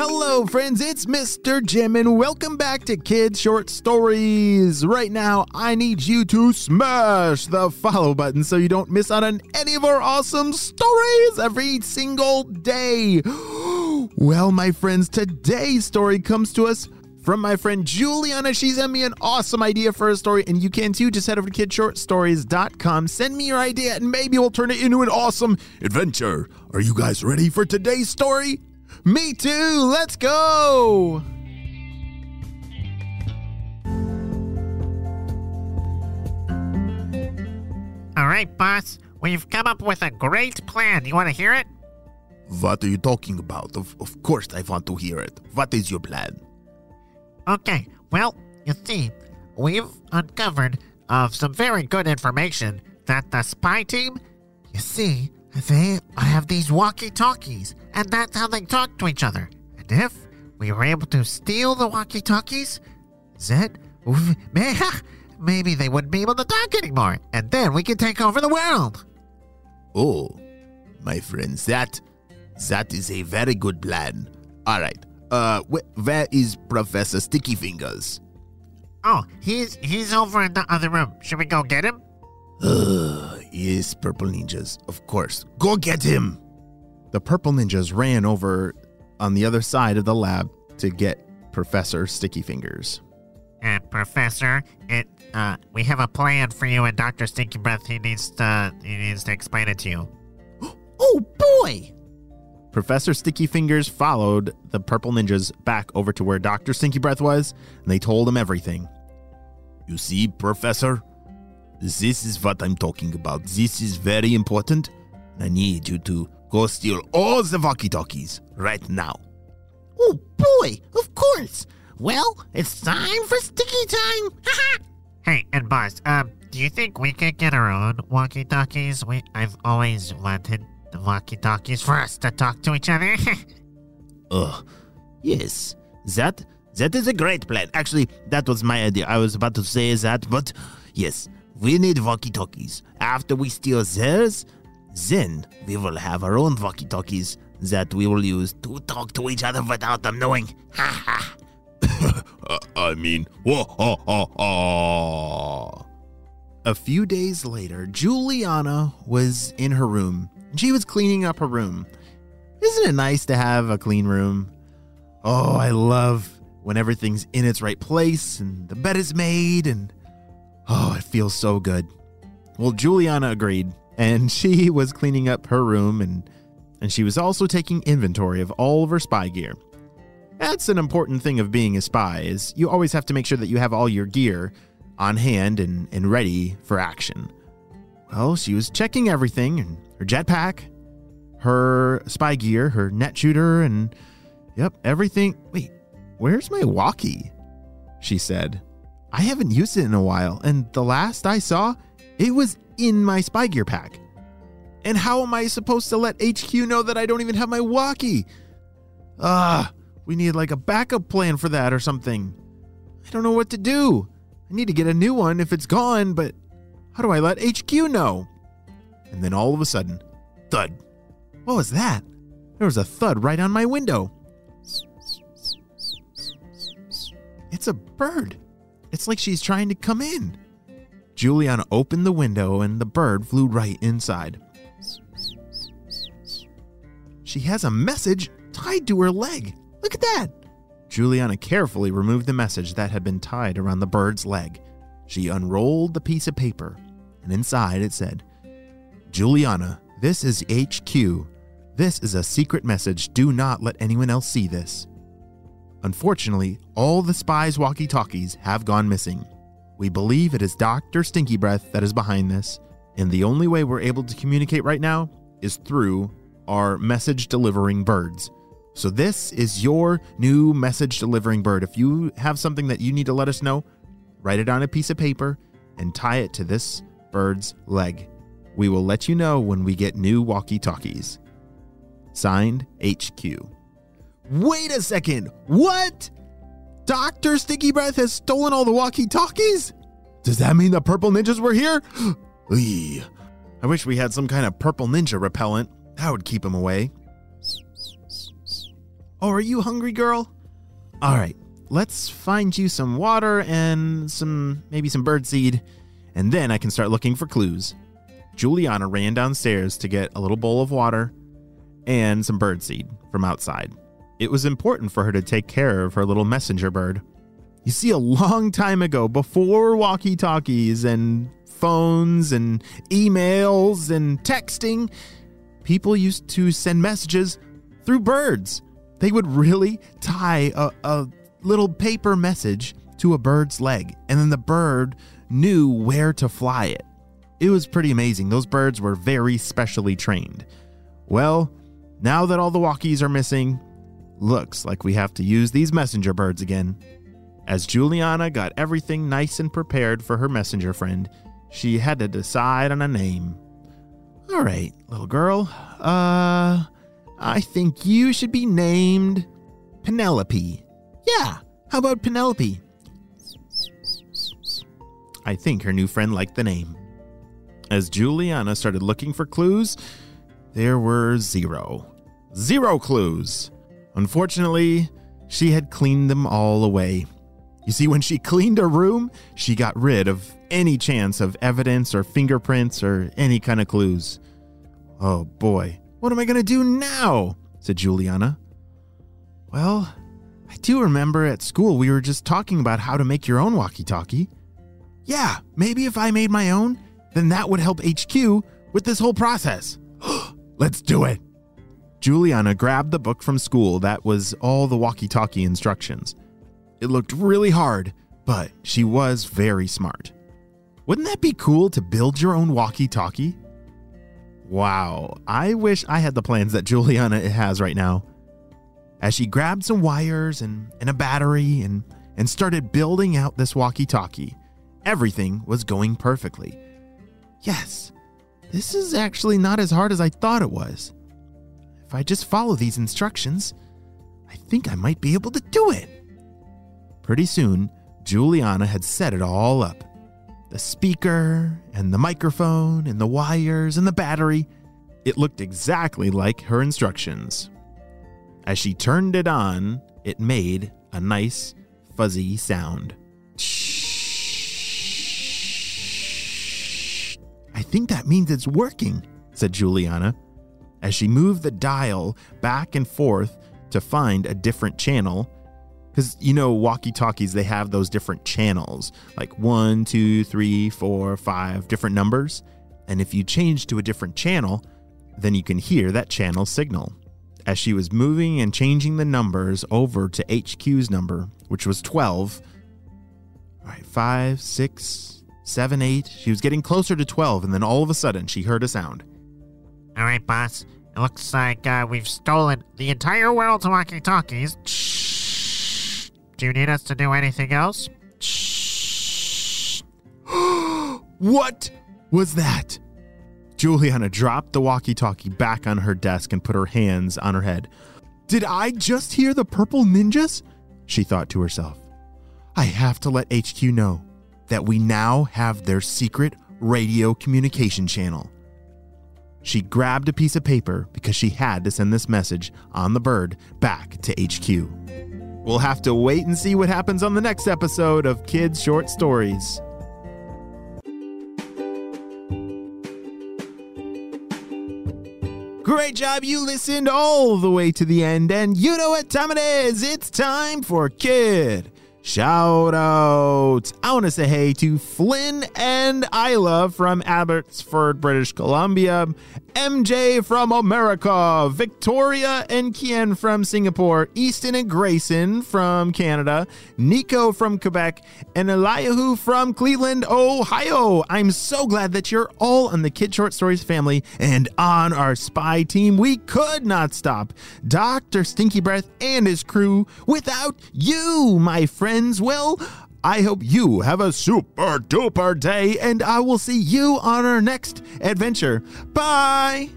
Hello, friends, it's Mr. Jim, and welcome back to Kids Short Stories. Right now, I need you to smash the follow button so you don't miss out on any of our awesome stories every single day. Well, my friends, today's story comes to us from my friend Juliana. She sent me an awesome idea for a story, and you can too. Just head over to kidshortstories.com. Send me your idea, and maybe we'll turn it into an awesome adventure. Are you guys ready for today's story? Me too. Let's go. All right, boss. We've come up with a great plan. You want to hear it? What are you talking about? Of, of course, I want to hear it. What is your plan? Okay. Well, you see, we've uncovered of some very good information that the spy team, you see, they have these walkie-talkies, and that's how they talk to each other. And if we were able to steal the walkie-talkies, then maybe they wouldn't be able to talk anymore, and then we could take over the world. Oh, my friends, that that is a very good plan. All right. Uh, wh- where is Professor Sticky Fingers? Oh, he's he's over in the other room. Should we go get him? Yes, purple ninjas. Of course. Go get him. The purple ninjas ran over on the other side of the lab to get Professor Sticky Fingers. Uh, Professor, it uh, we have a plan for you and Doctor Stinky Breath. He needs to he needs to explain it to you. Oh boy! Professor Sticky Fingers followed the purple ninjas back over to where Dr. Stinky Breath was, and they told him everything. You see, Professor, this is what I'm talking about. This is very important. I need you to go steal all the walkie talkies right now. Oh boy, of course. Well, it's time for sticky time. Haha. Hey, and boss, um, do you think we could get our own walkie-talkies? We I've always wanted the walkie-talkies for us to talk to each other. Ugh. Yes, that that is a great plan. Actually, that was my idea. I was about to say that, but yes, we need walkie-talkies. After we steal theirs, then we will have our own walkie-talkies that we will use to talk to each other without them knowing. Ha ha. Uh, I mean, wah, ha, ha, ha. A few days later, Juliana was in her room. She was cleaning up her room. Isn't it nice to have a clean room? Oh, I love when everything's in its right place and the bed is made and oh, it feels so good. Well, Juliana agreed, and she was cleaning up her room and and she was also taking inventory of all of her spy gear. That's an important thing of being a spy is you always have to make sure that you have all your gear on hand and, and ready for action. Well, she was checking everything and her jetpack, her spy gear, her net shooter, and yep, everything. Wait, where's my walkie? She said. I haven't used it in a while, and the last I saw, it was in my spy gear pack. And how am I supposed to let HQ know that I don't even have my walkie? Ah, we need like a backup plan for that or something. I don't know what to do. I need to get a new one if it's gone, but how do I let HQ know? And then all of a sudden, thud. What was that? There was a thud right on my window. It's a bird. It's like she's trying to come in. Juliana opened the window and the bird flew right inside. She has a message tied to her leg. Look at that. Juliana carefully removed the message that had been tied around the bird's leg. She unrolled the piece of paper, and inside it said, Juliana, this is HQ. This is a secret message. Do not let anyone else see this. Unfortunately, all the spies' walkie talkies have gone missing. We believe it is Dr. Stinky Breath that is behind this, and the only way we're able to communicate right now is through our message delivering birds. So, this is your new message delivering bird. If you have something that you need to let us know, write it on a piece of paper and tie it to this bird's leg. We will let you know when we get new walkie talkies. Signed HQ. Wait a second. What? Dr. Sticky Breath has stolen all the walkie talkies? Does that mean the purple ninjas were here? I wish we had some kind of purple ninja repellent. That would keep him away. Oh, are you hungry, girl? All right, let's find you some water and some maybe some birdseed, and then I can start looking for clues. Juliana ran downstairs to get a little bowl of water and some birdseed from outside. It was important for her to take care of her little messenger bird. You see, a long time ago, before walkie talkies and phones and emails and texting, people used to send messages through birds. They would really tie a, a little paper message to a bird's leg, and then the bird knew where to fly it. It was pretty amazing. Those birds were very specially trained. Well, now that all the walkies are missing, looks like we have to use these messenger birds again. As Juliana got everything nice and prepared for her messenger friend, she had to decide on a name. All right, little girl. Uh, I think you should be named Penelope. Yeah, how about Penelope? I think her new friend liked the name. As Juliana started looking for clues, there were zero. Zero clues. Unfortunately, she had cleaned them all away. You see, when she cleaned her room, she got rid of any chance of evidence or fingerprints or any kind of clues. Oh boy, what am I going to do now? said Juliana. Well, I do remember at school we were just talking about how to make your own walkie talkie. Yeah, maybe if I made my own, then that would help HQ with this whole process. Let's do it. Juliana grabbed the book from school that was all the walkie talkie instructions. It looked really hard, but she was very smart. Wouldn't that be cool to build your own walkie talkie? Wow, I wish I had the plans that Juliana has right now. As she grabbed some wires and, and a battery and, and started building out this walkie talkie, everything was going perfectly. Yes, this is actually not as hard as I thought it was. If I just follow these instructions, I think I might be able to do it. Pretty soon, Juliana had set it all up the speaker, and the microphone, and the wires, and the battery. It looked exactly like her instructions. As she turned it on, it made a nice, fuzzy sound. I think that means it's working, said Juliana, as she moved the dial back and forth to find a different channel. Because, you know, walkie talkies, they have those different channels like one, two, three, four, five different numbers. And if you change to a different channel, then you can hear that channel signal. As she was moving and changing the numbers over to HQ's number, which was 12, all right, five, six, seven, eight. She was getting closer to 12, and then all of a sudden she heard a sound. All right, boss. It looks like uh, we've stolen the entire world's walkie talkies. Shh. Do you need us to do anything else? Shh. What was that? Juliana dropped the walkie talkie back on her desk and put her hands on her head. Did I just hear the purple ninjas? She thought to herself. I have to let HQ know that we now have their secret radio communication channel. She grabbed a piece of paper because she had to send this message on the bird back to HQ. We'll have to wait and see what happens on the next episode of Kids Short Stories. Great job. You listened all the way to the end, and you know what time it is. It's time for Kid Shout out. I want to say hey to Flynn and Isla from Abbotsford, British Columbia, MJ from America, Victoria and Kian from Singapore, Easton and Grayson from Canada, Nico from Quebec, and Eliahu from Cleveland, Ohio. I'm so glad that you're all on the Kid Short Stories family and on our spy team. We could not stop Dr. Stinky Breath and his crew without you, my friends. Well, I hope you have a super duper day, and I will see you on our next adventure. Bye!